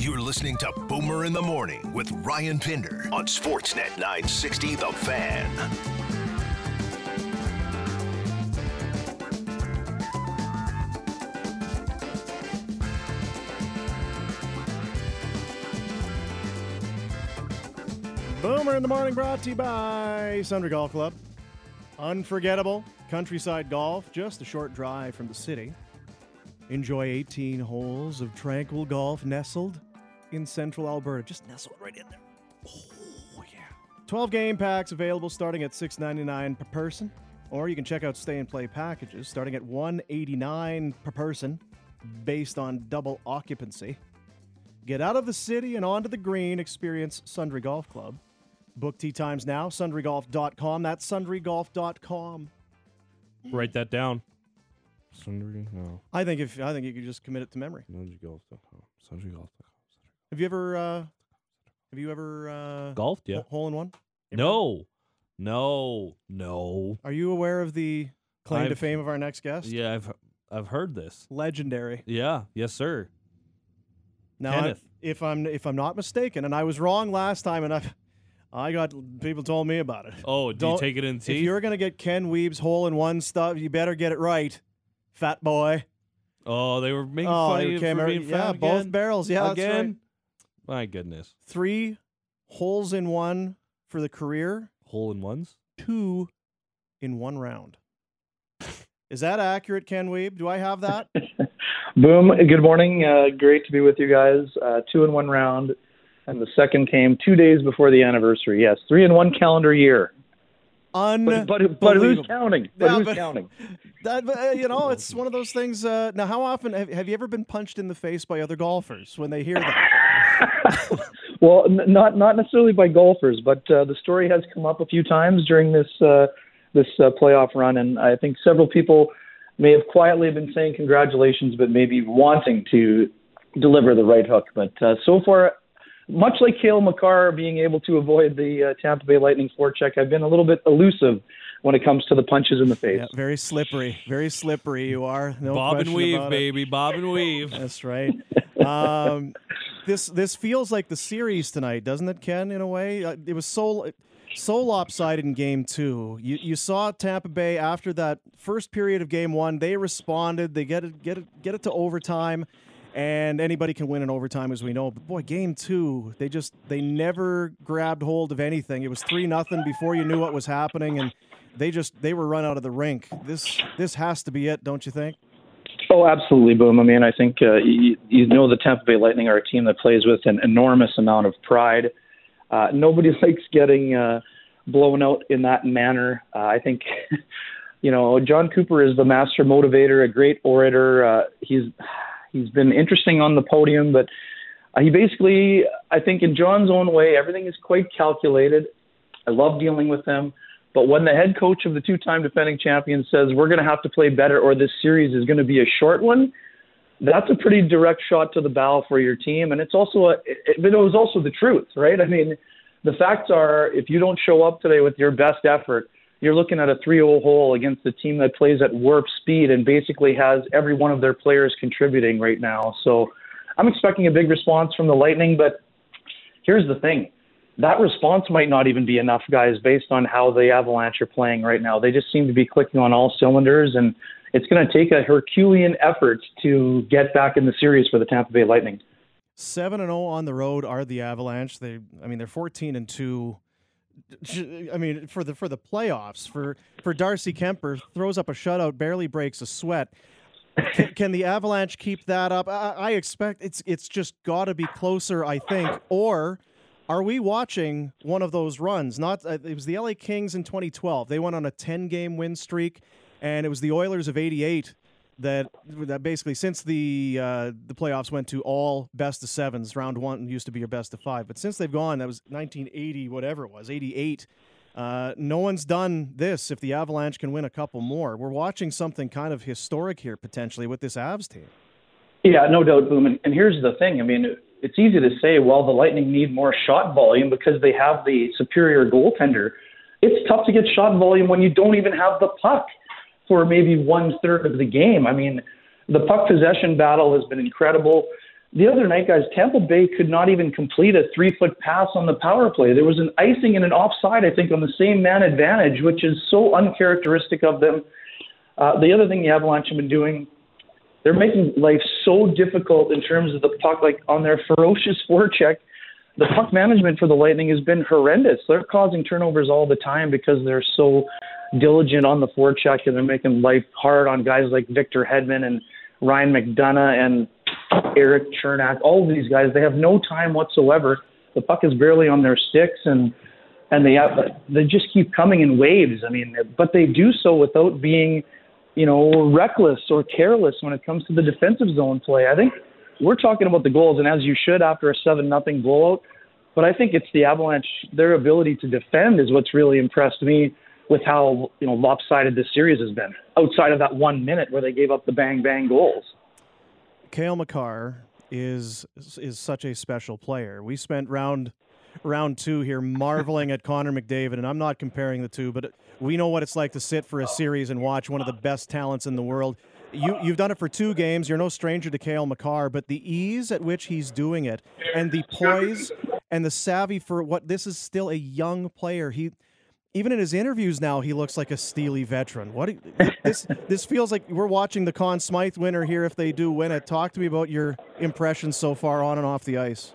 You're listening to Boomer in the Morning with Ryan Pinder on Sportsnet 960 The Fan. Boomer in the Morning brought to you by Sundry Golf Club. Unforgettable countryside golf, just a short drive from the city. Enjoy 18 holes of tranquil golf nestled in central Alberta. Just nestled right in there. Oh, yeah. 12 game packs available starting at $6.99 per person. Or you can check out stay and play packages starting at 189 per person based on double occupancy. Get out of the city and onto the green. Experience Sundry Golf Club. Book tee times now, sundrygolf.com. That's sundrygolf.com. Write that down. Sundry, no. I think if I think you could just commit it to memory. Sunderygolf.com. Sunderygolf.com. Have you ever uh have you ever uh Golfed, yeah. ho- hole in one? No. No. No. Are you aware of the claim to I've- fame of our next guest? Yeah, I've I've heard this. Legendary. Yeah. Yes, sir. Now, I- if I'm if I'm not mistaken, and I was wrong last time, and I I got people told me about it. Oh, do Don't, take it in If you're gonna get Ken Wiebe's hole in one stuff, you better get it right, fat boy. Oh, they were making oh, fun of you for being yeah, fat both barrels. Yeah, that's right. again. My goodness. Three holes in one for the career, Hole in ones. two in one round. Is that accurate, Ken Wiebe? Do I have that? Boom. Good morning. Uh, great to be with you guys. Uh, two in one round, and the second came two days before the anniversary. Yes, three in one calendar year. Un. But but, but who's Unbelievable. counting? But Yeah, who's but- counting? That, but, uh, you know, it's one of those things. Uh, now, how often have, have you ever been punched in the face by other golfers when they hear that? well, n- not not necessarily by golfers, but uh, the story has come up a few times during this uh, this uh, playoff run, and I think several people may have quietly been saying congratulations, but maybe wanting to deliver the right hook. But uh, so far, much like Cale Makar being able to avoid the uh, Tampa Bay Lightning forecheck, I've been a little bit elusive when it comes to the punches in the face. Yeah, very slippery. Very slippery. You are. No Bob and weave, baby. Bob and weave. That's right. Um, this this feels like the series tonight, doesn't it, Ken? In a way, Uh, it was so so lopsided in Game Two. You you saw Tampa Bay after that first period of Game One. They responded. They get it get it get it to overtime, and anybody can win in overtime, as we know. But boy, Game Two, they just they never grabbed hold of anything. It was three nothing before you knew what was happening, and they just they were run out of the rink. This this has to be it, don't you think? Oh, absolutely, Boom. I mean, I think uh, you, you know the Tampa Bay Lightning are a team that plays with an enormous amount of pride. Uh, nobody likes getting uh, blown out in that manner. Uh, I think, you know, Jon Cooper is the master motivator, a great orator. Uh, he's he's been interesting on the podium, but uh, he basically, I think, in Jon's own way, everything is quite calculated. I love dealing with him. But when the head coach of the two-time defending champion says we're going to have to play better, or this series is going to be a short one, that's a pretty direct shot to the bow for your team, and it's also a, it, it was also the truth, right? I mean, the facts are if you don't show up today with your best effort, you're looking at a 3-0 hole against a team that plays at warp speed and basically has every one of their players contributing right now. So I'm expecting a big response from the Lightning, but here's the thing that response might not even be enough, guys, based on how the Avalanche are playing right now. They just seem to be clicking on all cylinders, and it's going to take a Herculean effort to get back in the series for the Tampa Bay Lightning. Seven and zero on the road are the Avalanche. They, I mean, they're fourteen and two. I mean, for the for the playoffs, for for Darcy Kuemper throws up a shutout, barely breaks a sweat. Can, can the Avalanche keep that up? I, I expect it's it's just got to be closer, I think. Or are we watching one of those runs? Not uh, it was the LA Kings in 2012. They went on a 10 game win streak, and it was the Oilers of '88 that that basically since the uh, the playoffs went to all best of sevens. Round one used to be your best of five, but since they've gone, that was 1980, whatever it was, 88. Uh, no one's done this. If the Avalanche can win a couple more, we're watching something kind of historic here potentially with this Avs team. Yeah, no doubt, Boom. And, and here's the thing. I mean, it's easy to say, well, the Lightning need more shot volume because they have the superior goaltender. It's tough to get shot volume when you don't even have the puck for maybe one third of the game. I mean, the puck possession battle has been incredible. the other night, guys, Tampa Bay could not even complete a three foot pass on the power play. There was an icing and an offside, I think, on the same man advantage, which is so uncharacteristic of them. Uh, the other thing the Avalanche have been doing, they're making life so difficult in terms of the puck, like on their ferocious forecheck. The puck management for the Lightning has been horrendous. They're causing turnovers all the time because they're so diligent on the forecheck and they're making life hard on guys like Victor Hedman and Ryan McDonagh and Eric Cernak, all of these guys, they have no time whatsoever. The puck is barely on their sticks, and and they they just keep coming in waves. I mean, but they do so without being, you know, reckless or careless when it comes to the defensive zone play. I think we're talking about the goals, and as you should after a seven nothing blowout. But I think it's the Avalanche. Their ability to defend is what's really impressed me with how you know lopsided this series has been. Outside of that one minute where they gave up the bang bang goals. Cale Makar is is such a special player. We spent round round two here marveling at Connor McDavid, and I'm not comparing the two, but we know what it's like to sit for a series and watch one of the best talents in the world. You you've done it for two games. You're no stranger to Cale Makar, but the ease at which he's doing it, and the poise and the savvy for what this is still a young player. He even in his interviews now, he looks like a steely veteran. What this this feels like we're watching the Conn Smythe winner here. If they do win it, talk to me about your impressions so far on and off the ice.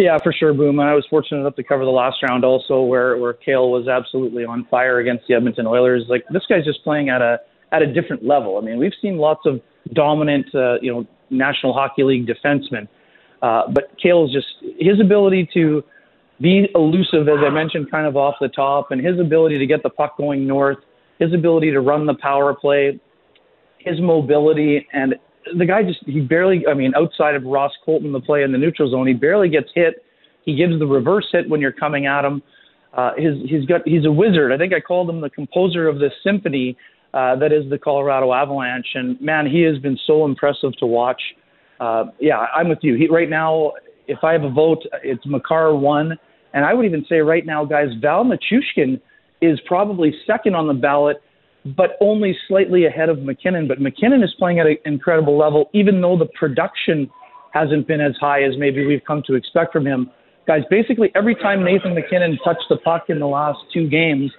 Yeah, for sure, Boom. I was fortunate enough to cover the last round also, where where Cale was absolutely on fire against the Edmonton Oilers. Like this guy's just playing at a at a different level. I mean, we've seen lots of dominant, uh, you know, National Hockey League defensemen, uh, but Cale's just his ability to be elusive, as I mentioned, kind of off the top, and his ability to get the puck going north, his ability to run the power play, his mobility, and the guy just he barely. I mean, outside of Ross Colton, the play in the neutral zone, he barely gets hit. He gives the reverse hit when you're coming at him. Uh, his he's got he's a wizard. I think I called him the composer of this symphony uh, that is the Colorado Avalanche, and man, he has been so impressive to watch. Uh, yeah, I'm with you. He, right now, if I have a vote, it's Makar one and I would even say right now, guys, Val Nichushkin is probably second on the ballot, but only slightly ahead of MacKinnon. But MacKinnon is playing at an incredible level, even though the production hasn't been as high as maybe we've come to expect from him. Guys, basically every time Nathan MacKinnon touched the puck in the last two games,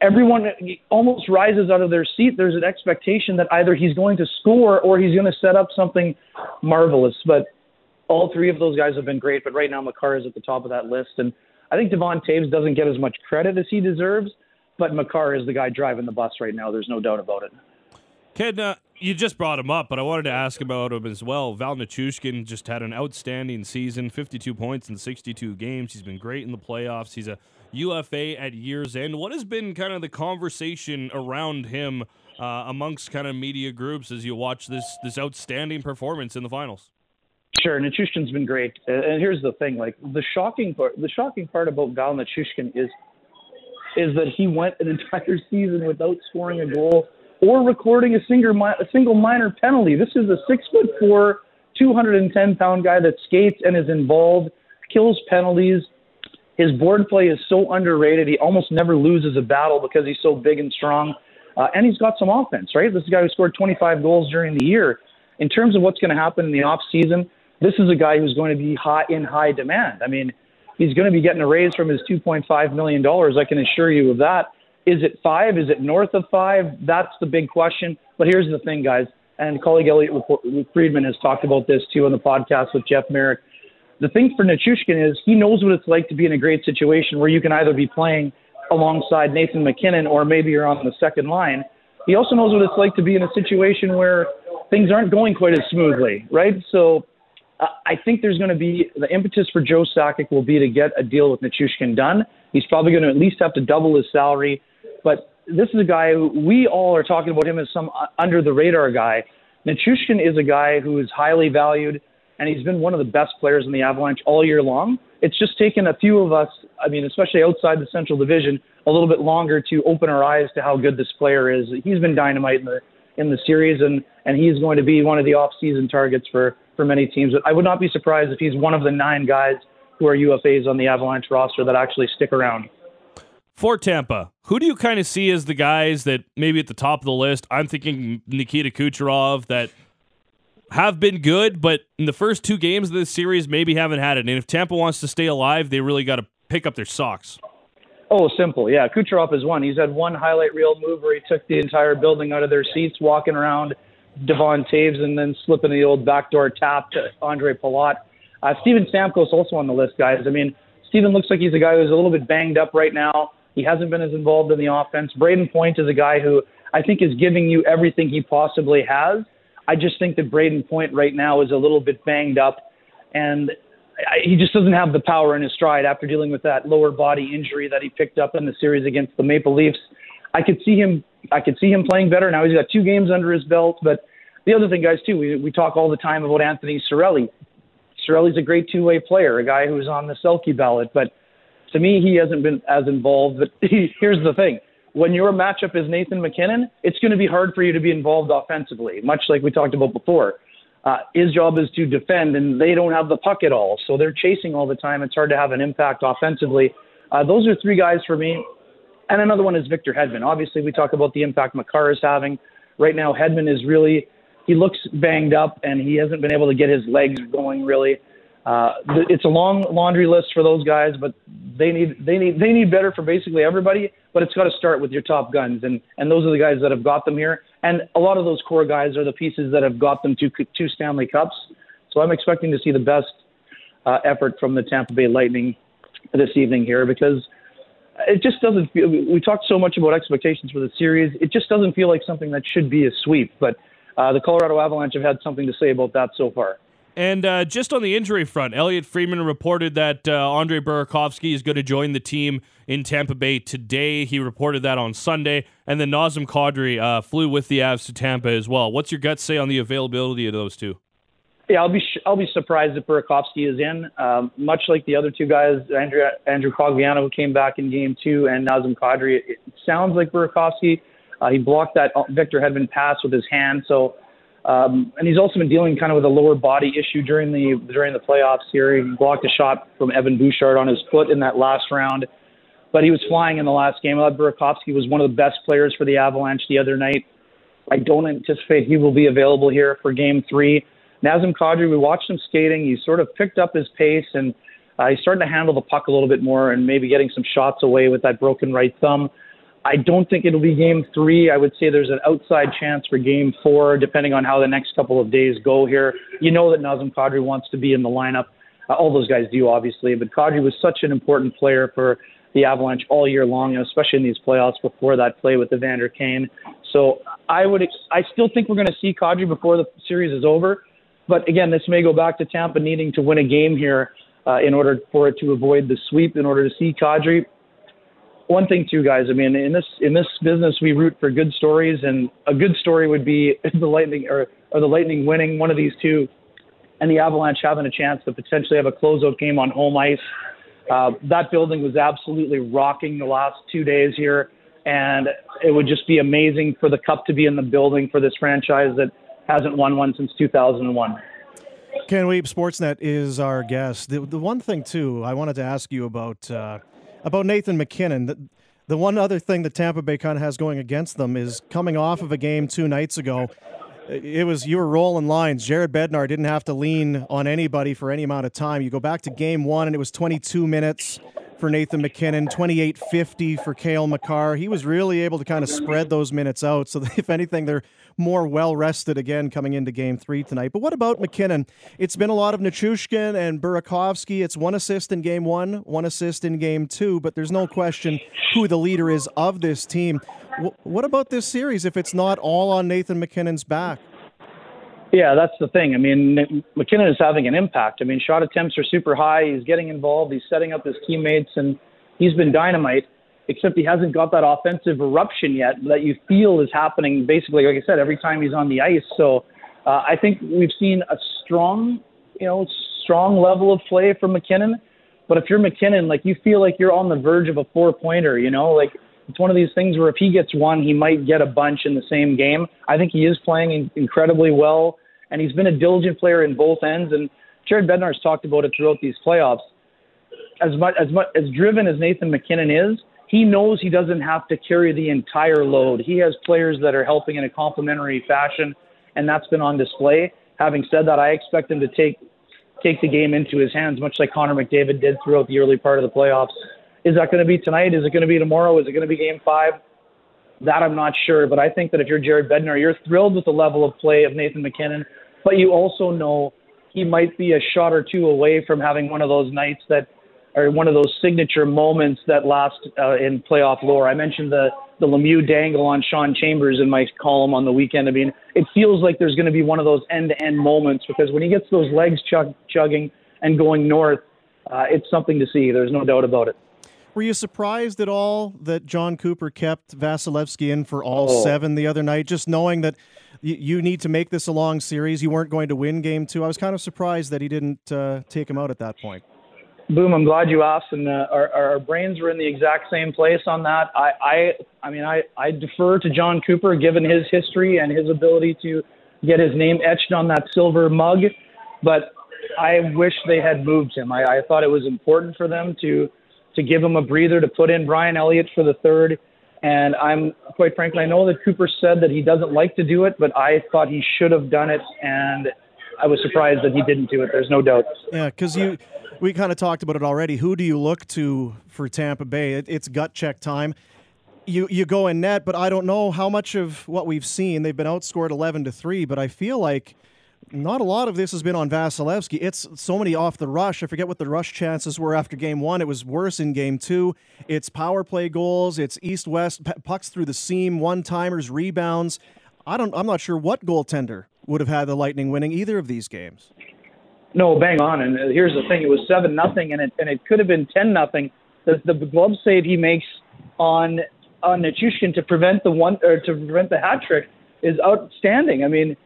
everyone almost rises out of their seat. There's an expectation that either he's going to score or he's going to set up something marvelous. But all three of those guys have been great, but right now Makar is at the top of that list. And I think Devon Toews doesn't get as much credit as he deserves, but Makar is the guy driving the bus right now. There's no doubt about it. Ken, uh, you just brought him up, but I wanted to ask about him as well. Val Nichushkin just had an outstanding season 52 points in 62 games. He's been great in the playoffs. He's a UFA at year's end. What has been kind of the conversation around him uh, amongst kind of media groups as you watch this this outstanding performance in the finals? Sure, Nichushkin's been great, and here's the thing: like the shocking part, the shocking part about Val Nichushkin is is that he went an entire season without scoring a goal or recording a single a single minor penalty. This is a six foot four, 210 pound guy that skates and is involved, kills penalties. His board play is so underrated. He almost never loses a battle because he's so big and strong, uh, and he's got some offense. Right, this is a guy who scored 25 goals during the year. In terms of what's going to happen in the off season this is a guy who's going to be high in high demand. I mean, he's going to be getting a raise from his 2.5 million dollars. I can assure you of that. Is it five? Is it north of five? That's the big question. But here's the thing, guys, and colleague Elliotte Friedman has talked about this too on the podcast with Jeff Marek. The thing for Nichushkin is he knows what it's like to be in a great situation where you can either be playing alongside Nathan MacKinnon or maybe you're on the second line. He also knows what it's like to be in a situation where things aren't going quite as smoothly, right? So Uh, I think there's going to be the impetus for Joe Sakic will be to get a deal with Nichushkin done. He's probably going to at least have to double his salary. But this is a guy who we all are talking about him as some uh, under the radar guy. Nichushkin is a guy who is highly valued, and he's been one of the best players in the Avalanche all year long. It's just taken a few of us, I mean, especially outside the Central Division, a little bit longer to open our eyes to how good this player is. He's been dynamite in the in the series, and and he's going to be one of the off-season targets for for many teams. But I would not be surprised if he's one of the nine guys who are UFAs on the Avalanche roster that actually stick around. For Tampa, who do you kind of see as the guys that maybe at the top of the list? I'm thinking Nikita Kucherov that have been good, but in the first two games of this series, maybe haven't had it. And if Tampa wants to stay alive, they really got to pick up their socks. Oh, simple. Yeah, Kucherov is one. He's had one highlight reel move where he took the entire building out of their seats, walking around Devon Toews and then slipping the old backdoor tap to Andre Palat. Uh, Steven Stamkos also on the list, guys. I mean, Steven looks like he's a guy who's a little bit banged up right now. He hasn't been as involved in the offense. Brayden Point is a guy who I think is giving you everything he possibly has. I just think that Brayden Point right now is a little bit banged up, and he just doesn't have the power in his stride after dealing with that lower body injury that he picked up in the series against the Maple Leafs. I could see him. I could see him playing better. Now he's got two games under his belt. But the other thing, guys, too, we we talk all the time about Anthony Cirelli. Cirelli's a great two-way player, a guy who's on the Selke ballot. But to me, he hasn't been as involved. But he, here's the thing: when your matchup is Nathan MacKinnon, it's going to be hard for you to be involved offensively, much like we talked about before. Uh, his job is to defend, and they don't have the puck at all, so they're chasing all the time. It's hard to have an impact offensively. Uh, those are three guys for me. And another one is Victor Hedman. Obviously, we talk about the impact Makar is having. Right now, Hedman is really, he looks banged up, and he hasn't been able to get his legs going really. Uh, it's a long laundry list for those guys, but they need they need they need better for basically everybody. But it's got to start with your top guns, and and those are the guys that have got them here. And a lot of those core guys are the pieces that have got them to two Stanley Cups. So I'm expecting to see the best uh, effort from the Tampa Bay Lightning this evening here because it just doesn't feel. We talked so much about expectations for the series. It just doesn't feel like something that should be a sweep. But uh, the Colorado Avalanche have had something to say about that so far. And uh, just on the injury front, Elliotte Friedman reported that uh, Andre Burakovsky is going to join the team in Tampa Bay today. He reported that on Sunday. And then Nazem Kadri uh, flew with the Avs to Tampa as well. What's your gut say on the availability of those two? Yeah, I'll be sh- I'll be surprised if Burakovsky is in. Um, much like the other two guys, Andrew Andrew Cogliano who came back in Game Two, and Nazem Kadri. It, it sounds like Burakovsky. Uh, he blocked that Victor Hedman pass with his hand, so um, and he's also been dealing kind of with a lower body issue during the during the playoffs here. He blocked a shot from Evan Bouchard on his foot in that last round, but he was flying in the last game. Ed Burakovsky was one of the best players for the Avalanche the other night. I don't anticipate he will be available here for Game Three. Nazem Kadri, we watched him skating. He sort of picked up his pace and uh, he's starting to handle the puck a little bit more and maybe getting some shots away with that broken right thumb. I don't think it'll be game three. I would say there's an outside chance for game four, depending on how the next couple of days go here. You know that Nazem Kadri wants to be in the lineup. Uh, all those guys do, obviously, but Kadri was such an important player for the Avalanche all year long, especially in these playoffs before that play with Evander Kane. So I would, I still think we're going to see Kadri before the series is over. But again, this may go back to Tampa needing to win a game here uh, in order for it to avoid the sweep. In order to see Kadri, one thing too, guys. I mean, in this in this business, we root for good stories, and a good story would be the Lightning or, or the Lightning winning one of these two, and the Avalanche having a chance to potentially have a closeout game on home ice. Uh, that building was absolutely rocking the last two days here, and it would just be amazing for the Cup to be in the building for this franchise that hasn't won one since 2001. Ken Wiebe, Sportsnet is our guest. The, the one thing too, I wanted to ask you about. Uh, about Nathan MacKinnon. The, the one other thing that Tampa Bay kind of has going against them is coming off of a game two nights ago. It was you were rolling lines. Jared Bednar didn't have to lean on anybody for any amount of time. You go back to game one, and it was 22 minutes for Nathan MacKinnon, 28.50 for Cale Makar. He was really able to kind of spread those minutes out. So, if anything, they're more well rested again coming into game three tonight. But what about MacKinnon? It's been a lot of Nichushkin and Burakovsky. It's one assist in game one, one assist in game two, but there's no question who the leader is of this team. what about this series if it's not all on Nathan MacKinnon's back? Yeah, that's the thing. I mean, MacKinnon is having an impact. I mean, shot attempts are super high. He's getting involved. He's setting up his teammates, and he's been dynamite except he hasn't got that offensive eruption yet that you feel is happening basically, like I said, every time he's on the ice. So uh, I think we've seen a strong, you know, strong level of play from MacKinnon. But if you're MacKinnon, like you feel like you're on the verge of a four pointer, you know, like it's one of these things where if he gets one, he might get a bunch in the same game. I think he is playing incredibly well, and he's been a diligent player in both ends. And Jared Bednar's talked about it throughout these playoffs. As much as much as driven as Nathan MacKinnon is, he knows he doesn't have to carry the entire load. He has players that are helping in a complementary fashion, and that's been on display. having said that, I expect him to take take the game into his hands, much like Connor McDavid did throughout the early part of the playoffs. Is that going to be tonight? Is it going to be tomorrow? Is it going to be Game Five? That I'm not sure, but I think that if you're Jared Bednar, you're thrilled with the level of play of Nathan MacKinnon, but you also know he might be a shot or two away from having one of those nights that are one of those signature moments that last uh, in playoff lore. I mentioned the the Lemieux dangle on Shawn Chambers in my column on the weekend. I mean, it feels like there's going to be one of those end-to-end moments because when he gets those legs chug- chugging and going north, uh, it's something to see. There's no doubt about it. Were you surprised at all that Jon Cooper kept Vasilevskiy in for all oh. seven the other night, just knowing that y- you need to make this a long series? You weren't going to win game two. I was kind of surprised that he didn't uh, take him out at that point. Boom! I'm glad you asked, and uh, our, our brains were in the exact same place on that. I, I, I mean, I, I defer to Jon Cooper given his history and his ability to get his name etched on that silver mug, but I wish they had moved him. I, I thought it was important for them to to give him a breather, to put in Brian Elliott for the third. And I'm quite frankly, I know that Cooper said that he doesn't like to do it, but I thought he should have done it, and I was surprised that he didn't do it. There's no doubt. Yeah, because you, we kind of talked about it already. Who do you look to for Tampa Bay? It, it's gut check time. You you go in net, but I don't know how much of what we've seen. They've been outscored eleven to three, but I feel like not a lot of this has been on Vasilevskiy. It's so many off the rush. I forget what the rush chances were after game one. It was worse in game two. It's power play goals. It's east west pucks through the seam, one timers, rebounds. I don't. I'm not sure what goaltender would have had the Lightning winning either of these games. No, bang on. And uh, here's the thing: it was seven nothing, and it and it could have been ten nothing. The the glove save he makes on on Nichushkin to prevent the one or to prevent the hat trick is outstanding. I mean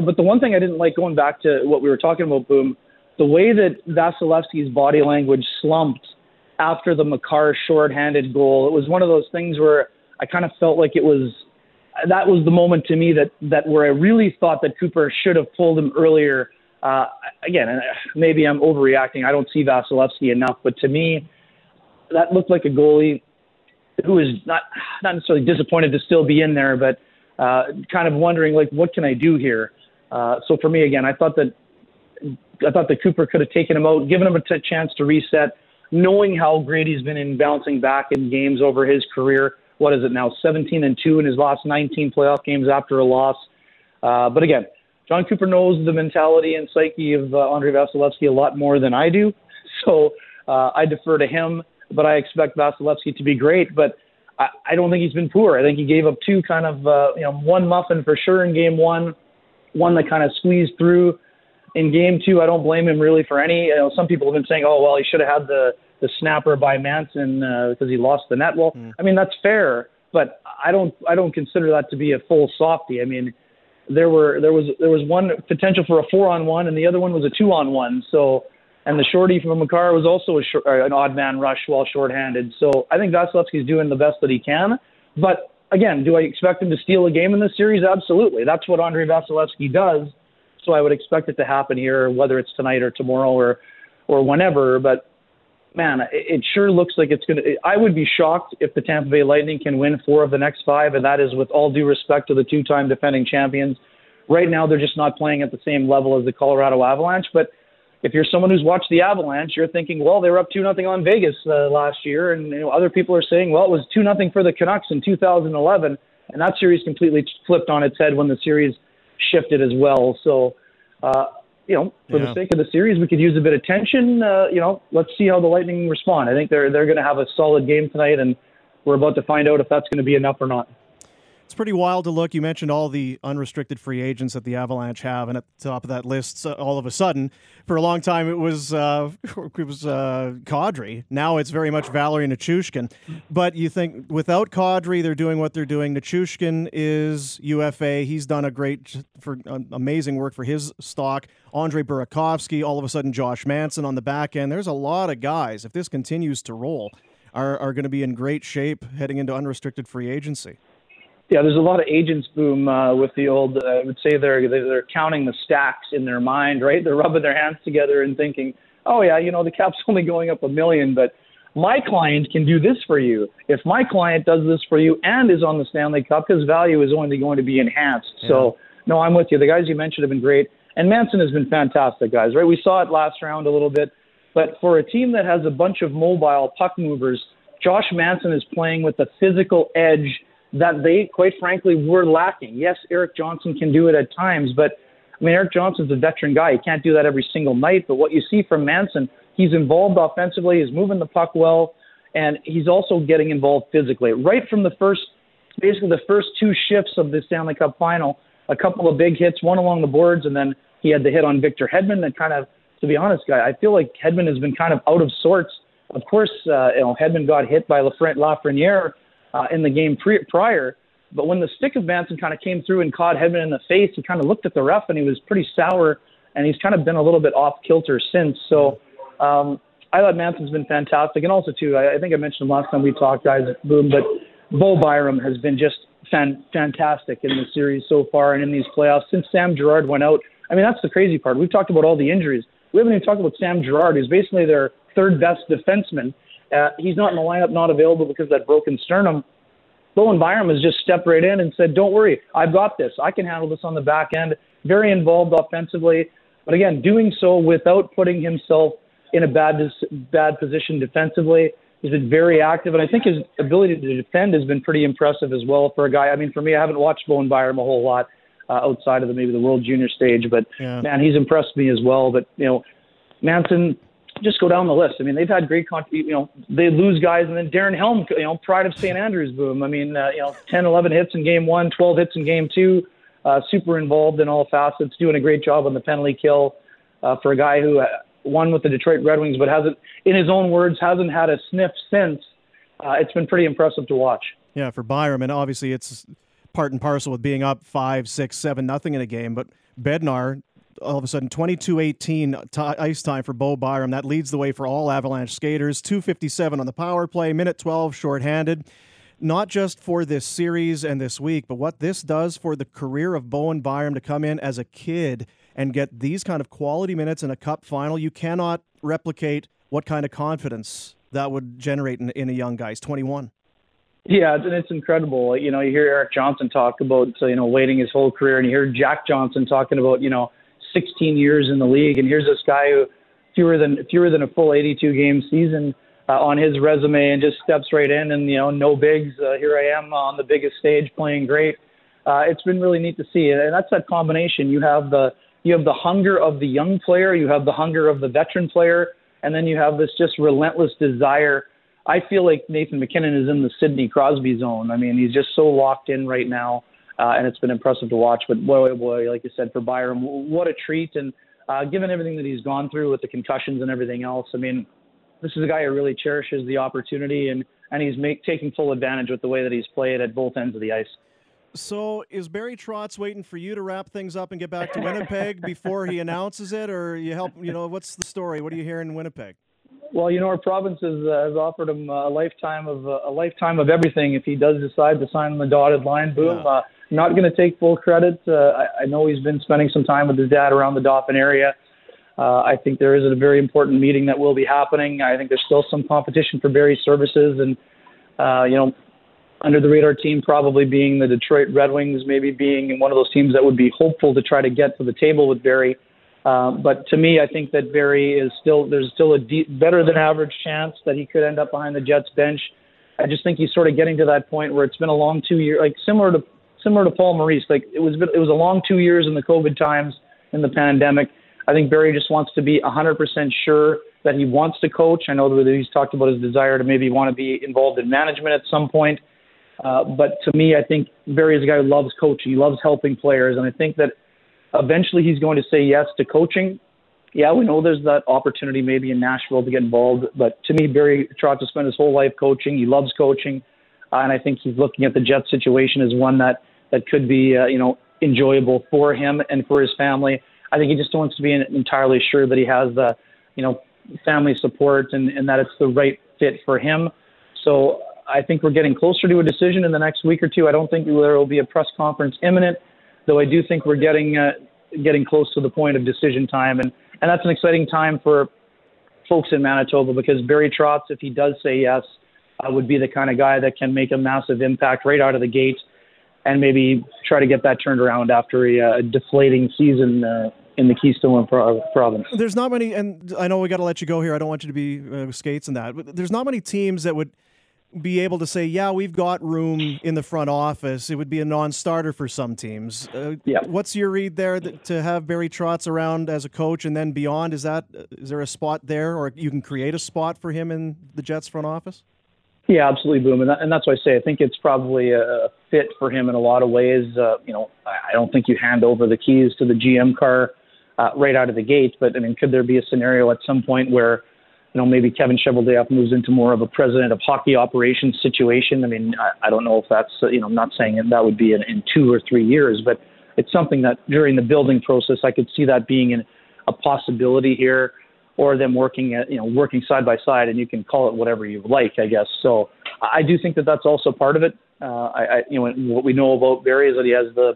but the one thing I didn't like going back to what we were talking about, Boom, the way that Vasilevskiy's body language slumped after the Makar shorthanded goal, it was one of those things where I kind of felt like it was that was the moment to me that that where I really thought that Cooper should have pulled him earlier. Uh, again, uh, maybe I'm overreacting. I don't see Vasilevskiy enough, but to me, that looked like a goalie who is not not necessarily disappointed to still be in there, but uh, kind of wondering like, what can I do here? Uh, so for me, again, I thought that I thought that Cooper could have taken him out, given him a t- chance to reset, knowing how great he's been in bouncing back in games over his career. What is it now? 17 and two in his last 19 playoff games after a loss. Uh, but again, Jon Cooper knows the mentality and psyche of uh, Andrei Vasilevskiy a lot more than I do, so uh, I defer to him. But I expect Vasilevskiy to be great. But I, I don't think he's been poor. I think he gave up two kind of uh, you know one muffin for sure in game one one that kind of squeezed through in game two. I don't blame him really for any. You know, some people have been saying, oh well, he should have had the the snapper by Manson uh, because he lost the net. Well, mm. I mean that's fair, but I don't I don't consider that to be a full softy. I mean, there were there was there was one potential for a four on one, and the other one was a two on one. So. And the shorty from Makar was also a short, uh, an odd man rush while shorthanded. So I think Vasilevskiy's doing the best that he can. But again, do I expect him to steal a game in this series? Absolutely. That's what Andrei Vasilevskiy does. So I would expect it to happen here, whether it's tonight or tomorrow or or whenever. But man, it, it sure looks like it's going to. I would be shocked if the Tampa Bay Lightning can win four of the next five, and that is with all due respect to the two-time defending champions. Right now, they're just not playing at the same level as the Colorado Avalanche, but if you're someone who's watched the Avalanche, you're thinking, well, they were up two nothing on Vegas uh, last year, and you know, other people are saying, well, it was two nothing for the Canucks in 2011, and that series completely flipped on its head when the series shifted as well. So, uh, you know, for yeah. the sake of the series, we could use a bit of tension. Uh, you know, let's see how the Lightning respond. I think they're they're going to have a solid game tonight, and we're about to find out if that's going to be enough or not. It's pretty wild to look. You mentioned all the unrestricted free agents that the Avalanche have, and at the top of that list, uh, all of a sudden, for a long time, it was uh, it was uh, Kadri. Now it's very much Valeri Nichushkin. But you think without Kadri, they're doing what they're doing. Nichushkin is UFA. He's done a great, for uh, amazing work for his stock. Andre Burakovsky, all of a sudden, Josh Manson on the back end. There's a lot of guys. If this continues to roll, are are going to be in great shape heading into unrestricted free agency. Yeah, there's a lot of agents boom uh, with the old. Uh, I would say they're they're counting the stacks in their mind, right? They're rubbing their hands together and thinking, oh yeah, you know the cap's only going up a million, but my client can do this for you. If my client does this for you and is on the Stanley Cup, his value is only going to be enhanced. Yeah. So no, I'm with you. The guys you mentioned have been great. And Manson has been fantastic, guys. Right? We saw it last round a little bit, but for a team that has a bunch of mobile puck movers, Josh Manson is playing with the physical edge that they, quite frankly, were lacking. Yes, Erik Johnson can do it at times, but I mean, Erik Johnson's a veteran guy. He can't do that every single night. But what you see from Manson, he's involved offensively, he's moving the puck well, and he's also getting involved physically. Right from the first, basically the first two shifts of the Stanley Cup final, a couple of big hits, one along the boards, and then he had the hit on Victor Hedman that kind of, to be honest, guy, I feel like Hedman has been kind of out of sorts. Of course, uh, you know, Hedman got hit by Lafreniere uh, in the game pre- prior, but when the stick of Manson kind of came through and caught Hedman in the face, he kind of looked at the ref and he was pretty sour, and he's kind of been a little bit off kilter since. So um, I thought Manson's been fantastic, and also too, I, I think I mentioned last time we talked, guys, boom, but Bo Byram has been just fan, fantastic in the series so far and in these playoffs since Sam Girard went out. I mean, that's the crazy part. We've talked about all the injuries. We haven't even talked about Sam Girard, who's basically their third best defenseman. Uh, he's not in the lineup, not available because of that broken sternum. Bowen Byram has just stepped right in and said, "Don't worry, I've got this. I can handle this on the back end." Very involved offensively, but again, doing so without putting himself in a bad bad position defensively. He's been very active, and I think his ability to defend has been pretty impressive as well for a guy. I mean, for me, I haven't watched Bowen Byram a whole lot uh, outside of the maybe the World Junior stage, but yeah. man, he's impressed me as well. But you know, Manson, just go down the list. I mean, they've had great, con- you know, they lose guys, and then Darren Helm, you know, pride of St. Andrews, boom. I mean, uh, you know, 10, 11 hits in game one, 12 hits in game two, uh, super involved in all facets, doing a great job on the penalty kill uh, for a guy who uh, won with the Detroit Red Wings, but hasn't, in his own words, hasn't had a sniff since. Uh, it's been pretty impressive to watch. Yeah, for Byram, and obviously it's part and parcel with being up five, six, seven, nothing in a game. But Bednar all of a sudden 22-18 uh, t- ice time for Bo Byram. That leads the way for all Avalanche skaters. 257 on the power play, minute 12 shorthanded. Not just for this series and this week, but what this does for the career of Bowen Byram to come in as a kid and get these kind of quality minutes in a cup final. You cannot replicate what kind of confidence that would generate in, in a young guy. He's 21. Yeah, and it's incredible. You know, you hear Erik Johnson talk about, you know, waiting his whole career, and you hear Jack Johnson talking about, you know, 16 years in the league, and here's this guy who fewer than fewer than a full 82 game season uh, on his resume, and just steps right in, and you know, no bigs. Uh, here I am on the biggest stage, playing great. Uh, it's been really neat to see, and that's that combination. You have the you have the hunger of the young player, you have the hunger of the veteran player, and then you have this just relentless desire. I feel like Nathan MacKinnon is in the Sidney Crosby zone. I mean, he's just so locked in right now uh, and it's been impressive to watch. But boy, boy, like you said, for Byram, what a treat! And uh, given everything that he's gone through with the concussions and everything else, I mean, this is a guy who really cherishes the opportunity, and and he's make, taking full advantage with the way that he's played at both ends of the ice. So is Barry Trotz waiting for you to wrap things up and get back to Winnipeg before he announces it, or you help? You know, what's the story? What are you hearing in Winnipeg? Well, you know, our province has, uh, has offered him a lifetime of uh, a lifetime of everything if he does decide to sign on the dotted line. Boom. Yeah. Uh, not going to take full credit. Uh, I, I know he's been spending some time with his dad around the Dauphin area. Uh, I think there is a very important meeting that will be happening. I think there's still some competition for Barry's services, and uh, you know, under the radar team probably being the Detroit Red Wings, maybe being one of those teams that would be hopeful to try to get to the table with Barry. Uh, but to me, I think that Barry is still there's still a deep, better than average chance that he could end up behind the Jets bench. I just think he's sort of getting to that point where it's been a long two year, like similar to similar to Paul Maurice. Like it was it was a long two years in the COVID times in the pandemic. I think Barry just wants to be 100% sure that he wants to coach. I know that he's talked about his desire to maybe want to be involved in management at some point. Uh, but to me, I think Barry is a guy who loves coaching. He loves helping players, and I think that eventually he's going to say yes to coaching. Yeah, we know there's that opportunity maybe in Nashville to get involved, but to me, Barry tried to spend his whole life coaching. He loves coaching, uh, and I think he's looking at the Jets situation as one that that could be, uh, you know, enjoyable for him and for his family. I think he just wants to be entirely sure that he has the, you know, family support and, and that it's the right fit for him. So I think we're getting closer to a decision in the next week or two. I don't think there will be a press conference imminent, though I do think we're getting uh, getting close to the point of decision time, and and that's an exciting time for folks in Manitoba because Barry Trotz, if he does say yes, uh, would be the kind of guy that can make a massive impact right out of the gate and maybe try to get that turned around after a, uh, deflating season uh, in the Keystone pro- province. There's not many, and I know we got to let you go here. I don't want you to be uh, skates and that, but there's not many teams that would be able to say, yeah, we've got room in the front office. It would be a non-starter for some teams. Uh, Yeah. What's your read there that, to have Barry Trotz around as a coach and then beyond? Is that is there a spot there, or you can create a spot for him in the Jets front office? Yeah, absolutely, Boom, and, that, and that's why I say I think it's probably a fit for him in a lot of ways. Uh, you know, I don't think you hand over the keys to the GM car uh, right out of the gate, but I mean, could there be a scenario at some point where, you know, maybe Kevin Cheveldayoff moves into more of a president of hockey operations situation? I mean, I, I don't know if that's, you know, I'm not saying that that would be in, in two or three years, but it's something that during the building process, I could see that being an, a possibility here or them working at you know working side by side, and you can call it whatever you like, I guess. So I do think that that's also part of it. Uh, I, I you know what we know about Barry is that he has the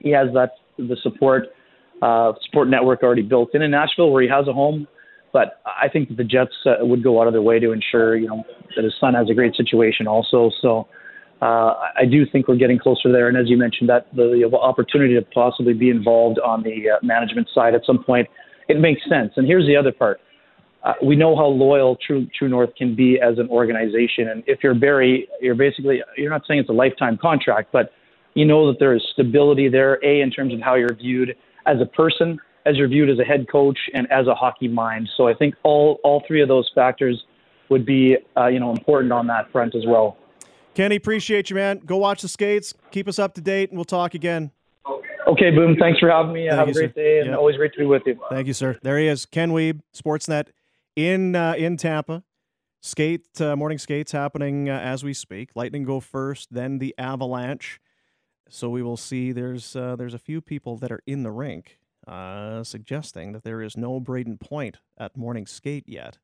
he has that the support uh, support network already built in in Nashville where he has a home. But I think that the Jets uh, would go out of their way to ensure you know that his son has a great situation also. So. Uh, I do think we're getting closer there, and as you mentioned, that the, the opportunity to possibly be involved on the uh, management side at some point it makes sense. And here's the other part. Uh, we know how loyal True True North can be as an organization, and if you're Barry, you're basically you're not saying it's a lifetime contract, but you know that there is stability there. A in terms of how you're viewed as a person, as you're viewed as a head coach, and as a hockey mind. So I think all all three of those factors would be uh, you know important on that front as well. Kenny, appreciate you, man. Go watch the skates. Keep us up to date, and we'll talk again. Okay, Boom. Thanks for having me. Thank Have you, a great sir. day, and Yeah. always great to be with you. Thank you, sir. There he is, Ken Wiebe, Sportsnet in uh, in Tampa. Skate uh, morning skates happening uh, as we speak. Lightning go first, then the Avalanche. So we will see. There's uh, there's a few people that are in the rink uh, suggesting that there is no Brayden Point at morning skate yet.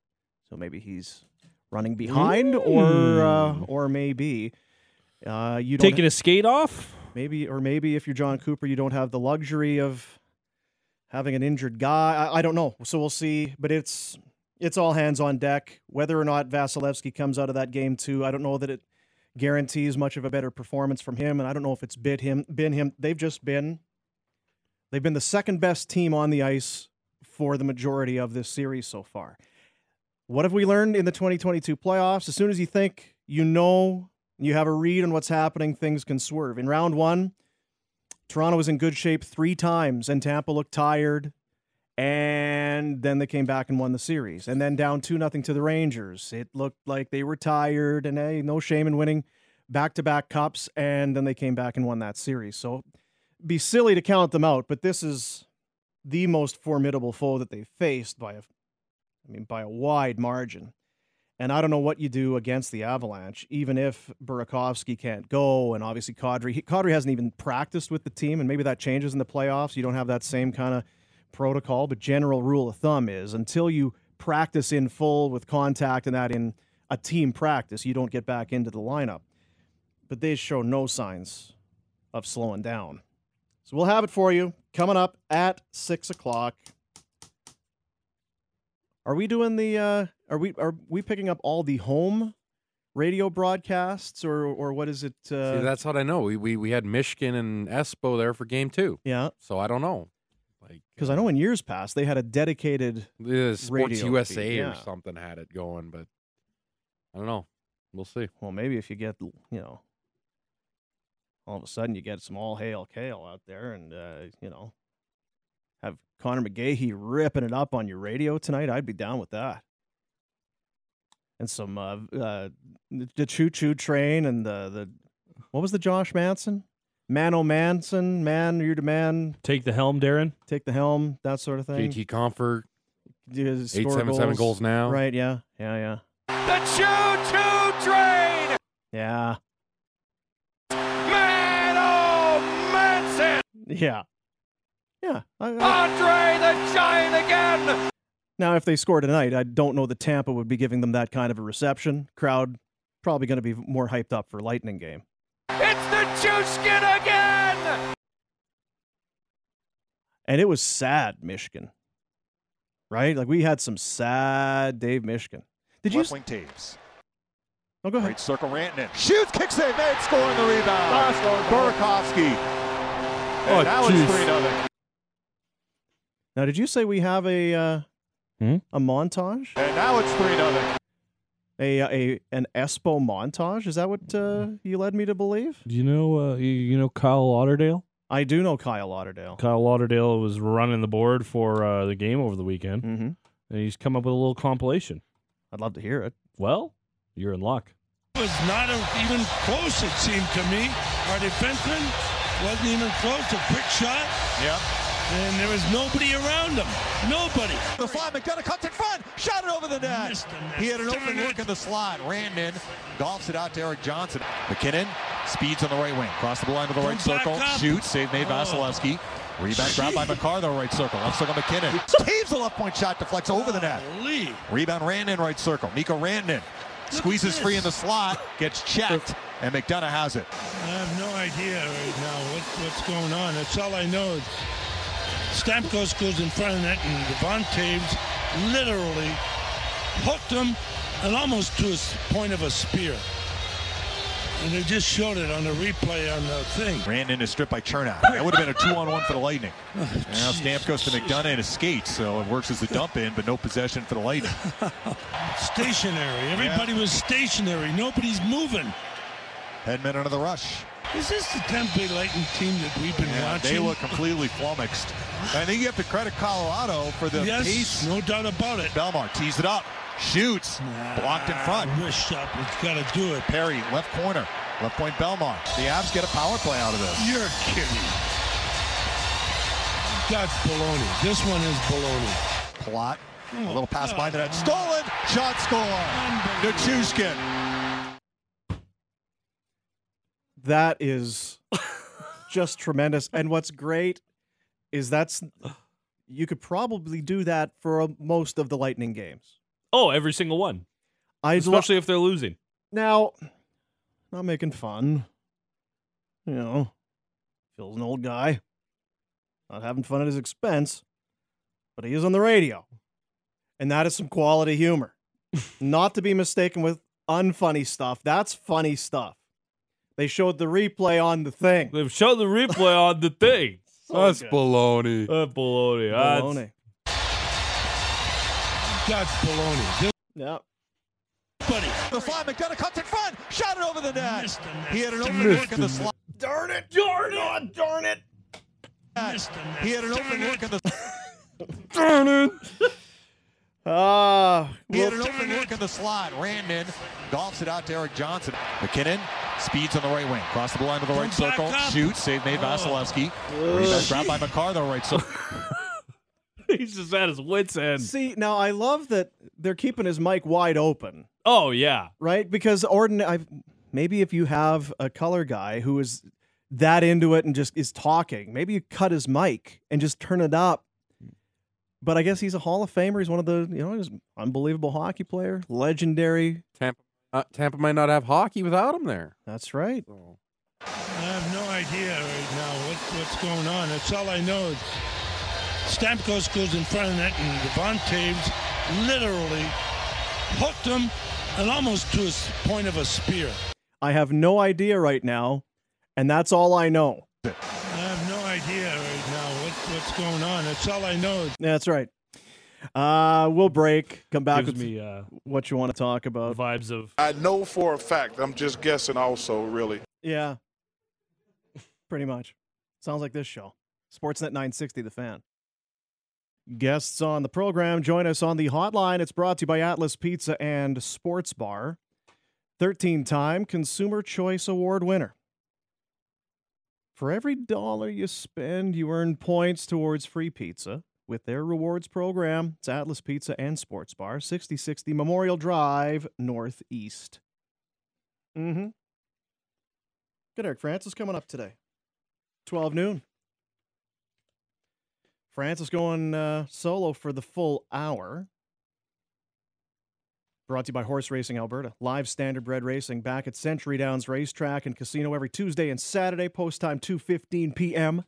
So maybe he's running behind, or uh, or maybe uh, you don't Taking a skate off? Maybe or maybe if you're Jon Cooper, you don't have the luxury of having an injured guy. I, I don't know. So we'll see. But it's it's all hands on deck. Whether or not Vasilevskiy comes out of that game too, I don't know that it guarantees much of a better performance from him. And I don't know if it's bid him been him. They've just been they've been the second best team on the ice for the majority of this series so far. What have we learned in the 2022 playoffs? As soon as you think you know you have a read on what's happening, things can swerve. In round one, Toronto was in good shape three times, and Tampa looked tired. And then they came back and won the series. And then down 2 nothing to the Rangers. It looked like they were tired, and hey, no shame in winning back to back cups. And then they came back and won that series. So be silly to count them out, but this is the most formidable foe that they've faced by a I mean by a wide margin. And I don't know what you do against the Avalanche, even if Burakovsky can't go, and obviously Kadri. Kadri hasn't even practiced with the team, and maybe that changes in the playoffs. You don't have that same kind of protocol, but general rule of thumb is until you practice in full with contact and that in a team practice, you don't get back into the lineup. But they show no signs of slowing down. So we'll have it for you coming up at six o'clock. Are we doing the? Uh, are we are we picking up all the home radio broadcasts, or or what is it? Uh, See, that's what I know. We, we we had Mishkin and Espo there for game two, yeah, so I don't know. Like because I know in years past they had a dedicated. the Sports radio USA or yeah. something had it going, but I don't know. We'll see. Well, maybe if you get you know, all of a sudden you get some all hail Kale out there, and uh, you know, have Connor McGahey ripping it up on your radio tonight, I'd be down with that. And some uh, uh, the choo choo train and the the what was the Josh Manson? Man oh Manson, man, you're the man, Take the helm, Darren. take the helm, that sort of thing. JT Compher, eight seven seven goals now. Right, yeah. Yeah, yeah. The choo-choo train! Yeah. Man, oh, Manson! Yeah. Yeah. I, I, Andre the Giant again! Now, if they score tonight, I don't know that Tampa would be giving them that kind of a reception. Crowd probably going to be more hyped up for Lightning game. It's the Chuskin again! And it was sad, Michigan. Right? Like we had some sad Dave Mishkin. Did you? Left wing Toews. Oh, go ahead. Right circle Rantanen. Shoots, kicks it, made, scoring the rebound. Last Burakovsky. And Oh, now jeez. it's 3 0. Now, did you say we have a uh, Hmm? a montage? And now it's 3 0. A, a an Espo montage? Is that what uh, you led me to believe? Do you know uh, you, you know Kyle Lauderdale? I do know Kyle Lauderdale. Kyle Lauderdale was running the board for uh, the game over the weekend, Mm-hmm. and he's come up with a little compilation. I'd love to hear it. Well, you're in luck. It was not a, even close, it seemed to me. Our defenseman wasn't even close. A quick shot, Yep. And there was nobody around him. Nobody. The fly, McDonagh cuts in front, shot it over the net. He had an Darn open it. look in the slot, ran in, golfs it out to Erik Johnson. MacKinnon speeds on the right wing, cross the blue line to the right circle, shoots, save made Oh. Vasilevskiy. Rebound grabbed by McCarthy, right circle, left circle MacKinnon. Caves the left point shot, deflects over the net. Rebound Rantanen, right circle. Mikko Rantanen squeezes free in the slot, gets checked, and McDonagh has it. I have no idea right now what, what's going on. That's all I know. Stamkos goes in front of the net, and Devon Toews literally hooked him and almost to a point of a spear. And they just showed it on the replay on the thing. Rantanen is strip by Cernak. That would have been a two-on-one for the Lightning. Oh, now Stamkos to McDonagh and a skate, so it works as a dump in, but no possession for the Lightning. Stationary. Everybody was stationary. Nobody's moving. Headman under the rush. Is this the Bay Lightning team that we've been Yeah, watching? they look completely flummoxed. I think you have to credit Colorado for the yes, pace. no doubt about it. Bellemare tees it up, shoots, blocked in front. Wrist shot has got to do it. Perry, left corner, left point Bellemare. The Avs get a power play out of this. You're kidding. That's baloney. This one is baloney. Plot, a oh, little pass by the net, stolen, shot score. Nichushkin. That is just tremendous. And what's great is that's you could probably do that for uh, most of the Lightning games. Oh, every single one, I especially if they're losing. now, not making fun. You know, Phil's an old guy, not having fun at his expense, but he is on the radio, and that is some quality humor, not to be mistaken with unfunny stuff. That's funny stuff. They showed the replay on the thing. They've shown the replay on the thing. That's good. baloney. That's baloney. That's- Baloney. That's baloney. This Yeah. buddy. The fly, McDonagh cuts in front, shot it over the net. Missed the net. He had an open look in the slot. Darn it! Darn it! Darn it! Missed the net. He had an open look in the Darn it! Ah, He had an open look in the slot, ran in, golfs it out to Erik Johnson. MacKinnon speeds on the right wing, cross the blue line to the right Come back circle, up. shoots, save made Oh. Vasilevskiy. Rebound grabbed by McCarthy, right circle. He's just at his wits' end. see now I love that they're keeping his mic wide open, Oh yeah. right? Because ordinary, I've, maybe if you have a color guy who is that into it and just is talking, maybe you cut his mic and just turn it up. But I guess he's a Hall of Famer. He's one of the you know he's an unbelievable hockey player, legendary. Tampa, uh, Tampa might not have hockey without him there. That's right. So. I have no idea right now what, what's going on. That's all I know. is Stamkos goes in front of that, net, and Devon Toews literally hooked him and almost to a s- point of a spear. I have no idea right now, and that's all I know. I have no idea right now what, what's going on. That's all I know. is That's right. Uh, we'll break. Come back Gives with me uh, what you want to talk about. vibes of I know for a fact. I'm just guessing. Also, really. Yeah. Pretty much. Sounds like this show. Sportsnet 960, The Fan. Guests on the program join us on the hotline. It's brought to you by Atlas Pizza and Sports Bar. 13 time Consumer Choice Award winner. For every dollar you spend, you earn points towards free pizza with their rewards program. It's Atlas Pizza and Sports Bar, 6060 Memorial Drive, Northeast. Mm hmm. Good, Eric Francis coming up today. 12 noon. Francis going uh, solo for the full hour. Brought to you by Horse Racing Alberta. Live standardbred racing back at Century Downs Racetrack and Casino every Tuesday and Saturday, post time 2.15 p.m.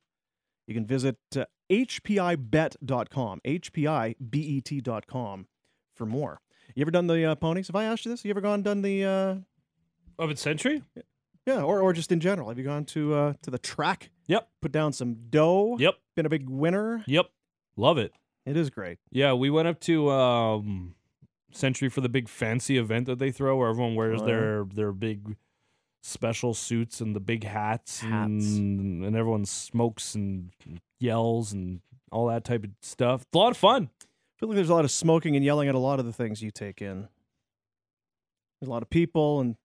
You can visit uh, hpibet.com, hpibet.com for more. You ever done the uh, ponies? Have I asked you this? You ever gone done the uh, of its century. yeah, or, or just in general? Have you gone to uh, to the track? Yep. Put down some dough. Yep. Been a big winner. Yep. Love it. It is great. Yeah, we went up to um, Century for the big fancy event that they throw, where everyone wears Oh, yeah. their their big special suits and the big hats, Hats. And, and everyone smokes and yells and all that type of stuff. It's a lot of fun. I feel like there's a lot of smoking and yelling at a lot of the things you take in. There's a lot of people and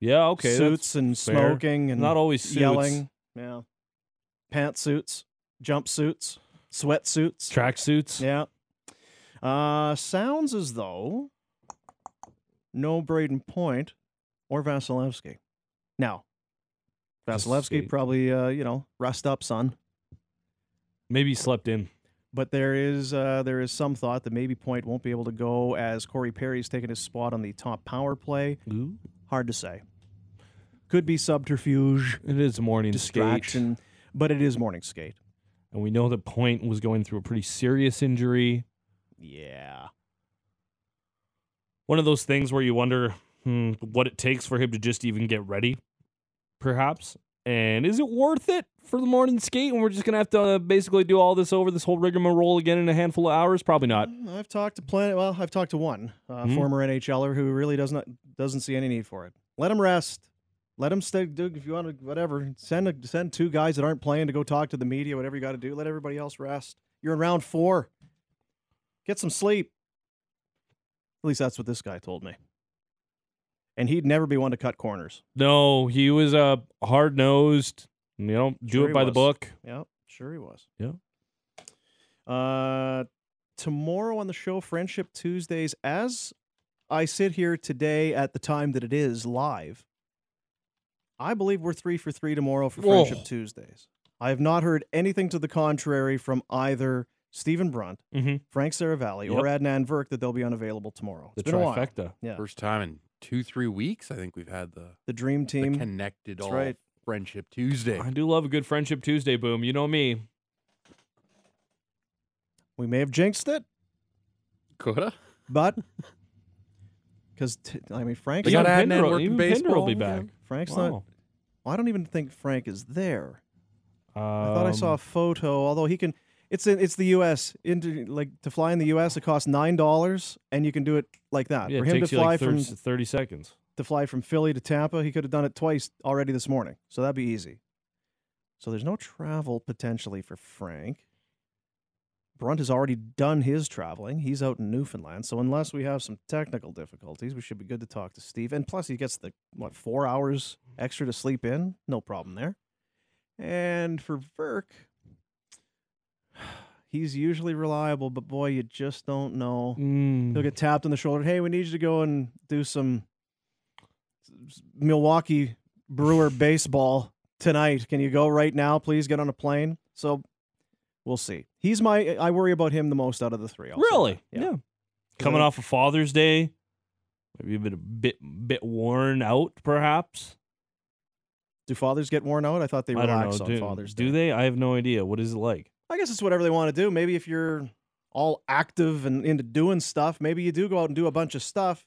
Yeah, okay. suits and fair. smoking and Not always suits. yelling. Yeah. Pantsuits, jumpsuits, sweatsuits. track suits. Yeah. Uh, sounds as though no Brayden Point or Vasilevskiy. Now, Vasilevskiy probably, uh, you know, rest up, son. Maybe he slept in. But there is uh, there is some thought that maybe Point won't be able to go as Corey Perry's taking his spot on the top power play. Ooh. Hard to say. Could be subterfuge, It is morning skate. distraction, but it is morning skate. And we know that Point was going through a pretty serious injury. Yeah. One of those things where you wonder hmm, what it takes for him to just even get ready, perhaps. And is it worth it for the morning skate when we're just going to have to uh, basically do all this over, this whole rigmarole again in a handful of hours? Probably not. I've talked to plenty. Well, I've talked to one uh, Mhm. former NHLer who really does not doesn't see any need for it. Let him rest. Let him stay. Do if you want to, whatever. Send a, send two guys that aren't playing to go talk to the media. Whatever you got to do. Let everybody else rest. You're in round four. Get some sleep. At least that's what this guy told me. And he'd never be one to cut corners. No, he was uh, hard nosed. You know, do Sure it by the book. Yeah, sure he was. Yeah. Uh, tomorrow on the show, Friendship Tuesdays, as I sit here today at the time that it is live, I believe we're three for three tomorrow for Friendship Whoa. Tuesdays. I have not heard anything to the contrary from either Stephen Brunt, Mm-hmm. Frank Seravalli, or Adnan Virk that they'll be unavailable tomorrow. The It's been a while. trifecta. Yeah. First time in two, three weeks, I think we've had the, The Dream the Team. connected That's all right. Friendship Tuesday. I do love a good Friendship Tuesday, boom. You know me. We may have jinxed it, Coulda. but because t- I mean Frank's not, Adnan Pinder, working even Pinder will be baseball, back. Frank's Wow. not. Well, I don't even think Frank is there. I thought I saw a Um, photo. Although he can, it's in, it's the U.S. Into like to fly in the U.S. It costs nine dollars, and you can do it like that. Yeah, For him to fly like 30, from 30 seconds. to fly from Philly to Tampa, he could have done it twice already this morning. So that'd be easy. So there's no travel potentially for Frank. Brunt has already done his traveling. He's out in Newfoundland. So unless we have some technical difficulties, we should be good to talk to Steve. And plus, he gets the what four hours extra to sleep in. No problem there. And for Virk, he's usually reliable, but boy, you just don't know. Mm. He'll get tapped on the shoulder. Hey, we need you to go and do some Milwaukee Brewer baseball tonight. Can you go right now, please? Get on a plane. So we'll see. He's my. I worry about him the most out of the three. I'll Really? that. Yeah. Coming off of Father's Day, maybe a bit a bit bit worn out, perhaps. Do fathers get worn out? I thought they relax on Do, Father's Day. do they? I have no idea. What is it like? I guess it's whatever they want to do. Maybe if you're all active and into doing stuff, maybe you do go out and do a bunch of stuff.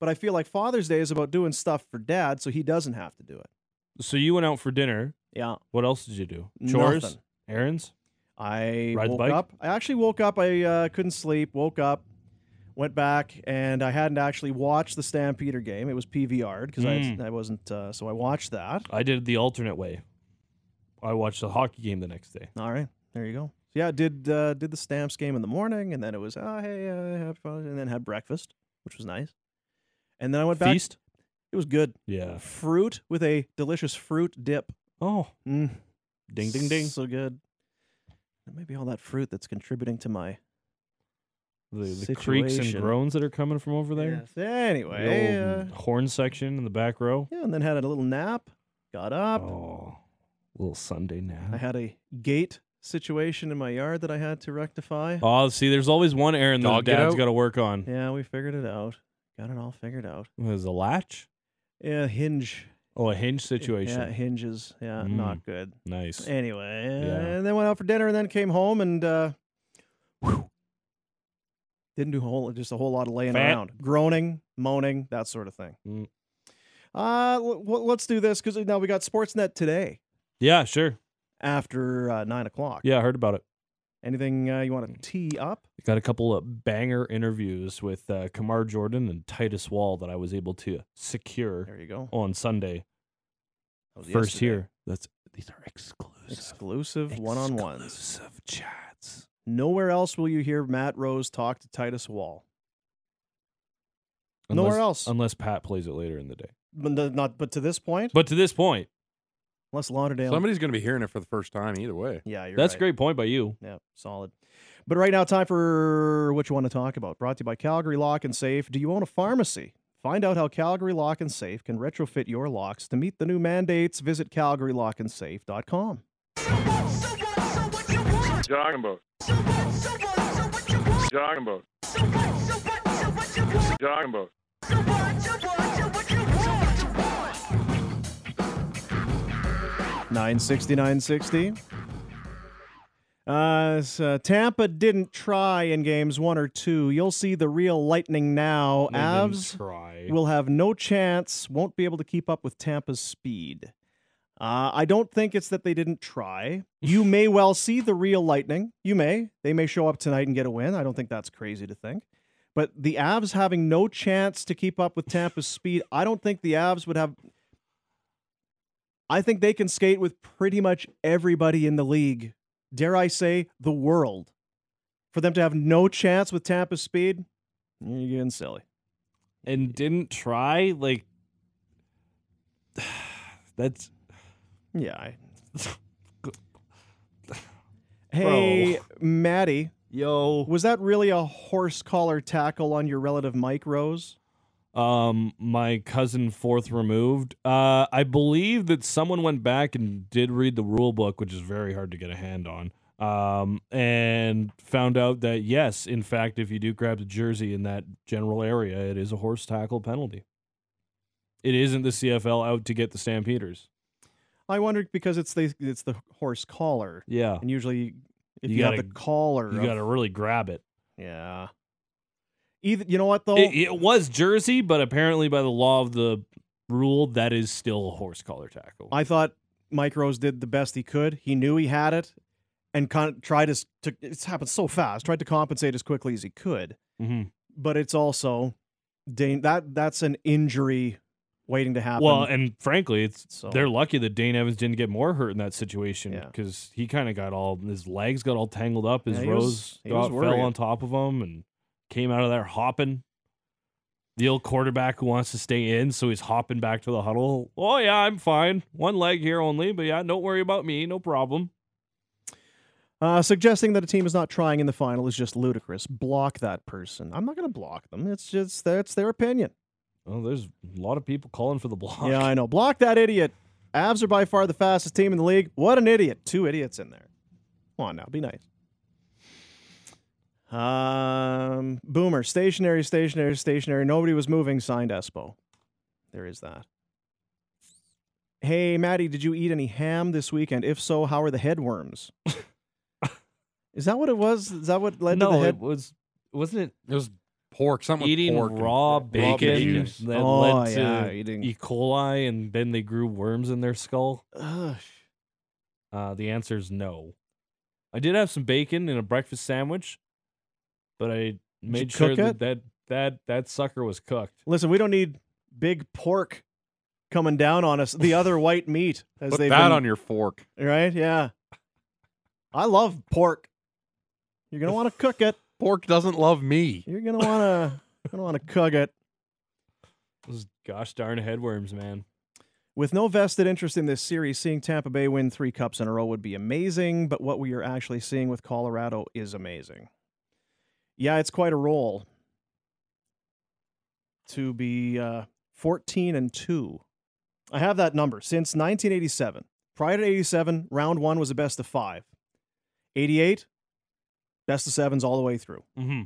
But I feel like Father's Day is about doing stuff for dad, so he doesn't have to do it. So you went out for dinner. Yeah. What else did you do? Chores, Nothing. errands. I Ride woke up. I actually woke up. I uh, couldn't sleep. Woke up, went back, and I hadn't actually watched the Stampeder game. It was PVR'd because I, Mm. I wasn't. Uh, so I watched that. I did the alternate way. I watched the hockey game the next day. All right, there you go. So Yeah, I did uh, did the Stamps game in the morning, and then it was oh hey, uh, have fun, and then had breakfast, which was nice. And then I went back. Feast. It was good. Yeah. Fruit with a delicious fruit dip. Oh, Mm, ding ding ding. so good. It may be all that fruit that's contributing to my The, the creaks and groans that are coming from over there. Yes. Anyway, The uh, horn section in the back row. yeah, and then had a little nap. Got up. Oh, little Sunday nap. I had a gate situation in my yard that I had to rectify. Oh, see, there's always one errand that Dog get dad's out? got to work on. Yeah, we figured it out. Got it all figured out. There's a latch. Yeah, hinge. Oh, a hinge situation. Yeah, hinges. Yeah, Mm. not good. Nice. Anyway, Yeah. and then went out for dinner and then came home and uh, whew, didn't do a whole just a whole lot of laying Fat. around, groaning, moaning, that sort of thing. Mm. Uh, l- l- let's do this because now we got Sportsnet today Yeah, sure. After uh, nine o'clock. Yeah, I heard about it. Anything uh, you want to tee up? Got a couple of banger interviews with uh, Kamar Jordan and Titus Wall that I was able to secure There you go. on Sunday. First yesterday. here. That's these are exclusive. Exclusive one-on-ones. Exclusive chats. Nowhere else will you hear Matt Rose talk to Titus Wall. Nowhere else. Unless Pat plays it later in the day. But the- not. But to this point, But to this point, Unless Lauderdale. Somebody's going to be hearing it for the first time either way. Yeah, you're That's right. a great point by you. Yeah, solid. But right now, time for what you want to talk about. Brought to you by Calgary Lock and Safe. Do you own a pharmacy? Find out how Calgary Lock and Safe can retrofit your locks to meet the new mandates. Visit calgarylockandsafe.com. Talking about. Talking about. Talking about. 960, 960. Uh, so uh, Tampa didn't try in games one or two. You'll see the real lightning now. They Avs will have no chance, won't be able to keep up with Tampa's speed. Uh, I don't think it's that they didn't try. You may well see the real lightning. You may. They may show up tonight and get a win. I don't think that's crazy to think. But the Avs having no chance to keep up with Tampa's speed, I don't think the Avs would have I think they can skate with pretty much everybody in the league. Dare I say, the world. For them to have no chance with Tampa's speed, you're getting silly. and didn't try like that's Yeah. I... hey, Maddie, yo was that really a horse collar tackle on your relative Mike Rose? Um my cousin fourth removed. Uh i believe that someone went back and did read the rule book which is very hard to get a hand on um and found out that yes in fact if you do grab the jersey in that general area it is a horse tackle penalty. It isn't the cfl out to get the stampeders. I wondered because it's the it's the horse collar, yeah. And usually if You you, have gotta- the collar, you of- got to really grab it. Yeah. Either you know what though, It, it was jersey, but apparently by the law of the rule, that is still a horse collar tackle. I thought Mike Rose did the best he could. He knew he had it, and con- tried to, to. It's happened so fast. Tried to compensate as quickly as he could. hmm but it's also Dane that that's an injury waiting to happen. Well, and frankly, it's So- they're lucky that Dane Evans didn't get more hurt in that situation Yeah. because he kind of got all his legs got all tangled up. His Yeah, rose was got, fell on top of him and came out of there hopping. The old quarterback who wants to stay in, so he's hopping back to the huddle. Oh yeah, I'm fine. One leg here only, but yeah, don't worry about me. No problem. uh, suggesting that a team is not trying in the final is just ludicrous. Block that person. I'm not going to block them. It's just that's their opinion. Oh, there's a lot of people calling for the block. Yeah, I know. Block that idiot. Avs are by far the fastest team in the league. What an idiot. Two idiots in there. Come on now, be nice. Um, Boomer, stationary, stationary, stationary. Nobody was moving. Signed Espo. There is that. Hey, Maddie, did you eat any ham this weekend? If so, how are the headworms? is that what it was? Is that what led no, to the head? it was wasn't it It was pork. Something with eating pork and- raw bacon, bacon. that Oh, led to yeah, eating- E. coli, and then they grew worms in their skull? Ugh. Uh, the answer is no. I did have some bacon in a breakfast sandwich, but I made sure that, it? that that that sucker was cooked. Listen, we don't need big pork coming down on us. The other white meat, as Put they've that been- on your fork. Right? Yeah. I love pork. You're gonna want to cook it. Pork doesn't love me. You're gonna wanna gonna want to cook it. Those gosh darn headworms, man. With no vested interest in this series, seeing Tampa Bay win three cups in a row would be amazing. But what we are actually seeing with Colorado is amazing. Yeah, it's quite a roll to be uh, 14 and two. I have that number since 1987. Prior to 87, round one was a best of five. 88, best of sevens all the way through. Mm-hmm.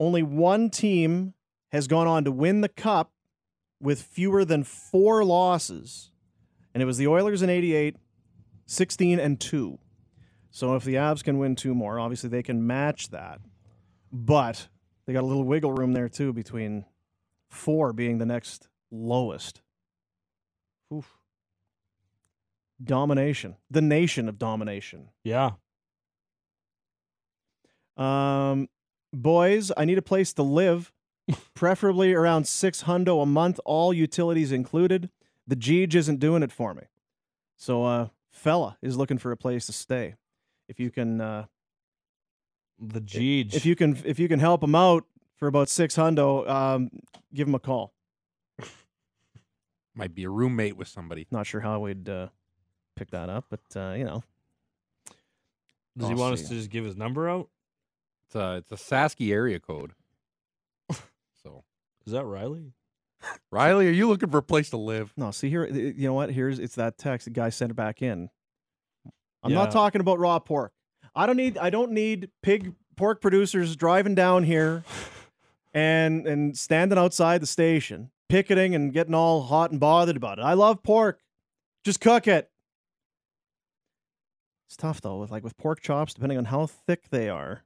Only one team has gone on to win the cup with fewer than four losses, and it was the Oilers in 88, 16 and 2. So if the Avs can win two more, obviously they can match that. But they got a little wiggle room there too between four being the next lowest. Oof. Domination. The nation of domination. Yeah. Um, boys, I need a place to live, preferably around six hundo a month, all utilities included. The Jeej isn't doing it for me, so uh, fella is looking for a place to stay. If you can, uh, The Jeej. if you can, if you can help him out for about six hundo, um, give him a call. Might be a roommate with somebody. Not sure how we'd uh, pick that up, but uh, you know, Does he I'll want see. us to just give his number out? It's a it's a Sasky area code. so Is that Riley? Riley, are you looking for a place to live? No, see here, you know what? Here's it's that text. The guy sent it back in. I'm Yeah. not talking about raw pork. I don't need I don't need pig pork producers driving down here and and standing outside the station, picketing and getting all hot and bothered about it. I love pork. Just cook it. It's tough though, with like with pork chops, depending on how thick they are.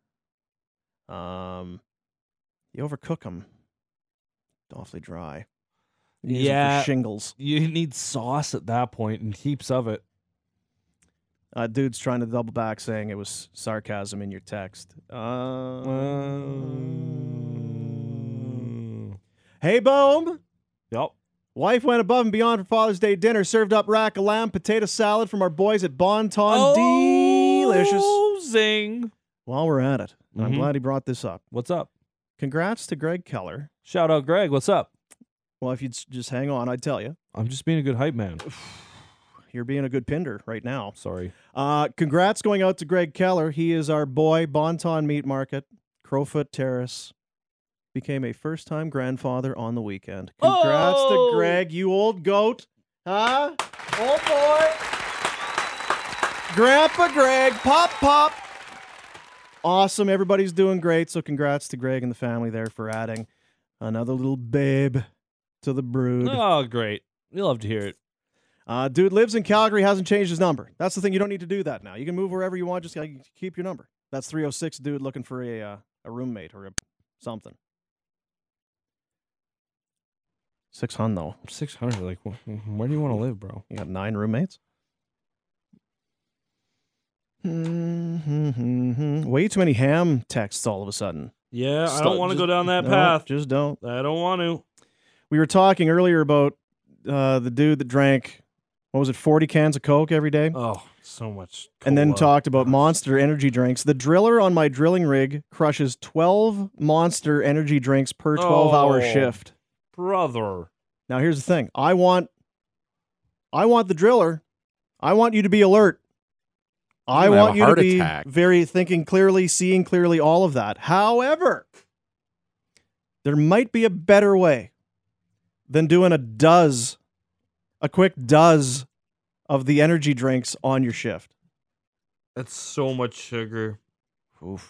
Um, you overcook them, It's awfully dry. You use 'em for Yeah. shingles. You need sauce at that point and heaps of it. Uh, dude's trying to double back, saying it was sarcasm in your text. Uh, hey, Boom. Yep. Wife went above and beyond for Father's Day dinner. Served up rack of lamb, potato salad from our boys at Bon Ton. Delicious. Oh, zing. While we're at it, I'm Mhm. glad he brought this up. What's up? Congrats to Greg Keller. Shout out, Greg. What's up? Well, if you'd just hang on, I'd tell you. I'm just being a good hype man. You're being a good pinder right now. Sorry. Uh, congrats going out to Greg Keller. He is our boy, Bonton Meat Market, Crowfoot Terrace. Became a first time grandfather on the weekend. Congrats Oh! to Greg, you old goat. Huh? Old boy. Grandpa Greg, pop, pop. Awesome. Everybody's doing great. So congrats to Greg and the family there for adding another little babe to the brood. Oh, great. We love to hear it. Uh, dude lives in Calgary, hasn't changed his number. That's the thing. You don't need to do that now. You can move wherever you want. Just keep your number. That's 306, dude looking for a uh, a roommate or a something. 600 though. 600. Like, wh- where do you want to live, bro? You got nine roommates. Way too many ham texts all of a sudden. Yeah, I don't want to go down that no, path. Just don't. I don't want to. We were talking earlier about uh, the dude that drank what was it, 40 cans of Coke every day? Oh, so much. and then talked about monster energy drinks. The driller on my drilling rig crushes 12 monster energy drinks per 12 hour Oh. shift. brother. Now here's the thing. I want I want the driller. I want you to be alert. I gonna have want a you to heart be attack. very thinking clearly, seeing clearly, all of that. However, there might be a better way than doing a does, a quick does of the energy drinks on your shift. That's so much sugar.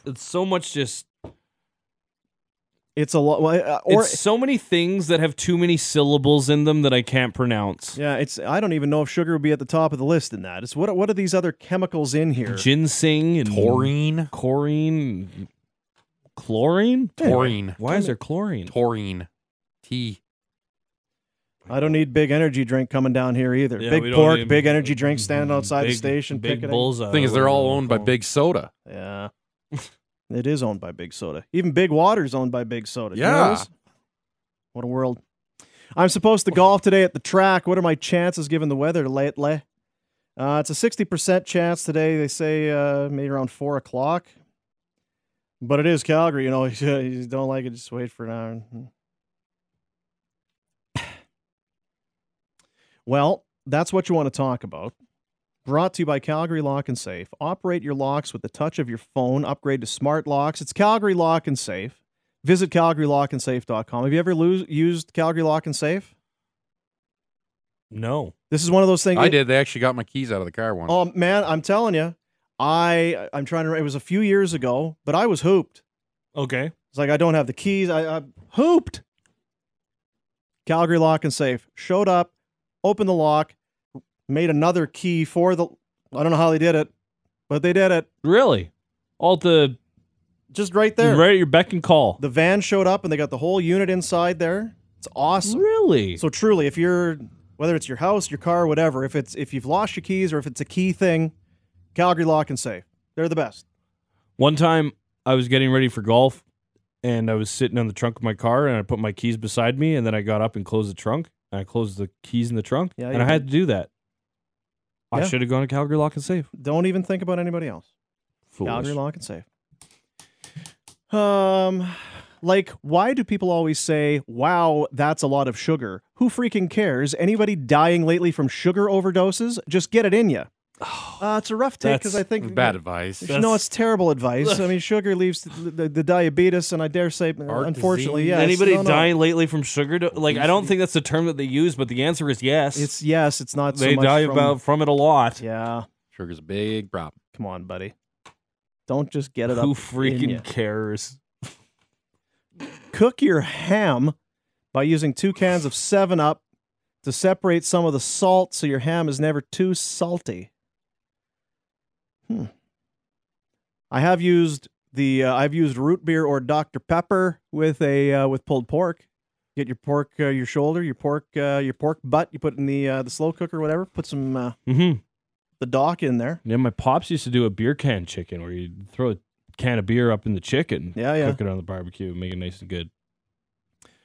It's so much just. It's a lot. Uh, or it's so many things that have too many syllables in them that I can't pronounce. Yeah, it's. I don't even know if sugar would be at the top of the list in that. It's what? What are these other chemicals in here? Ginseng and Taurine. chlorine, chlorine. Taurine. Why is there chlorine? Taurine. T. I don't need big energy drink coming down here either. Yeah, big pork, need- big energy drink standing outside the station. Big picketing. bullseye. Thing is, they're all owned by Big Soda. Yeah, it is owned by Big Soda. Even Big Water's owned by Big Soda. Do you know Yeah. What a world. I'm supposed to golf today at the track. What are my chances given the weather lately? Uh, it's a 60% chance today. They say uh, maybe around 4 o'clock. But it is Calgary. You know, you don't like it, just wait for an hour. Well, that's what you want to talk about. Brought to you by Calgary Lock and Safe. Operate your locks with the touch of your phone. Upgrade to smart locks. It's Calgary Lock and Safe. Visit calgarylockandsafe.com. Have you ever lo- used Calgary Lock and Safe? No. This is one of those things. I did. They actually got my keys out of the car once. Oh man, I'm telling you, I I'm trying to. It was a few years ago, but I was hooped. Okay. It's like I don't have the keys. I, I hooped. Calgary Lock and Safe showed up, opened the lock, made another key for the. I don't know how they did it, but they did it Really? All the just right there. right at your beck and call. The van showed up and they got the whole unit inside there. It's awesome. Really? So truly, if you're whether it's your house, your car, whatever, if it's if you've lost your keys or if it's a key thing, Calgary Lock and Safe. They're the best. One time, I was getting ready for golf, and I was sitting on the trunk of my car, and I put my keys beside me, and then I got up and closed the trunk. And I closed the keys in the trunk, Yeah, and I had to do that. I Yeah. should have gone to Calgary Lock and Safe. Don't even think about anybody else. Foolish. Calgary Lock and Safe. Um, like, why do people always say, "Wow, that's a lot of sugar"? Who freaking cares? Anybody dying lately from sugar overdoses? Just get it in you. Uh, it's a rough take because I That's think Bad advice. No, it's terrible advice. I mean, sugar leaves the, the, the diabetes, and I dare say, Heart unfortunately, disease. yes. Anybody no, no. dying lately from sugar? Do- like, I don't think that's the term that they use, but the answer is yes. It's yes. It's not. they so much die from, about from it a lot. Yeah. Sugar's a big problem. Come on, buddy. Don't just get it up. Who freaking in ya. cares? Cook your ham by using two cans of Seven Up to separate some of the salt, so your ham is never too salty. Hmm. I have used the uh, I've used root beer or Dr Pepper with a uh, with pulled pork. Get your pork, uh, your shoulder, your pork, uh, your pork butt. You put it in the uh, the slow cooker, or whatever. Put some uh, Mm-hmm. the dock in there. Yeah, my pops used to do a beer can chicken where you throw a can of beer up in the chicken, Yeah, yeah. cook it on the barbecue, make it nice and good.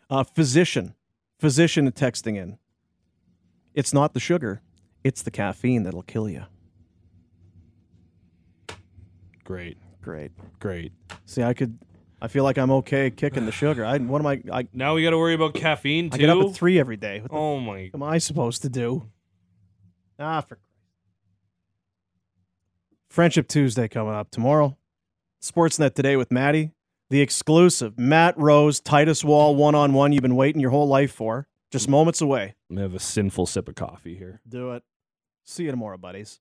Uh, physician, physician texting in. It's not the sugar, it's the caffeine that'll kill you. Great, Great. great. See, I could. I feel like I'm okay kicking the sugar. I what am I? I, Now we got to worry about caffeine too. I get up at three every day. What the Oh my! am I supposed to do? Ah, for Friendship Tuesday coming up tomorrow. Sportsnet today with Maddie, the exclusive Matt Rose Titus Wall one on one. You've been waiting your whole life for, just moments away. I have a sinful sip of coffee here. Do it. See you tomorrow, buddies.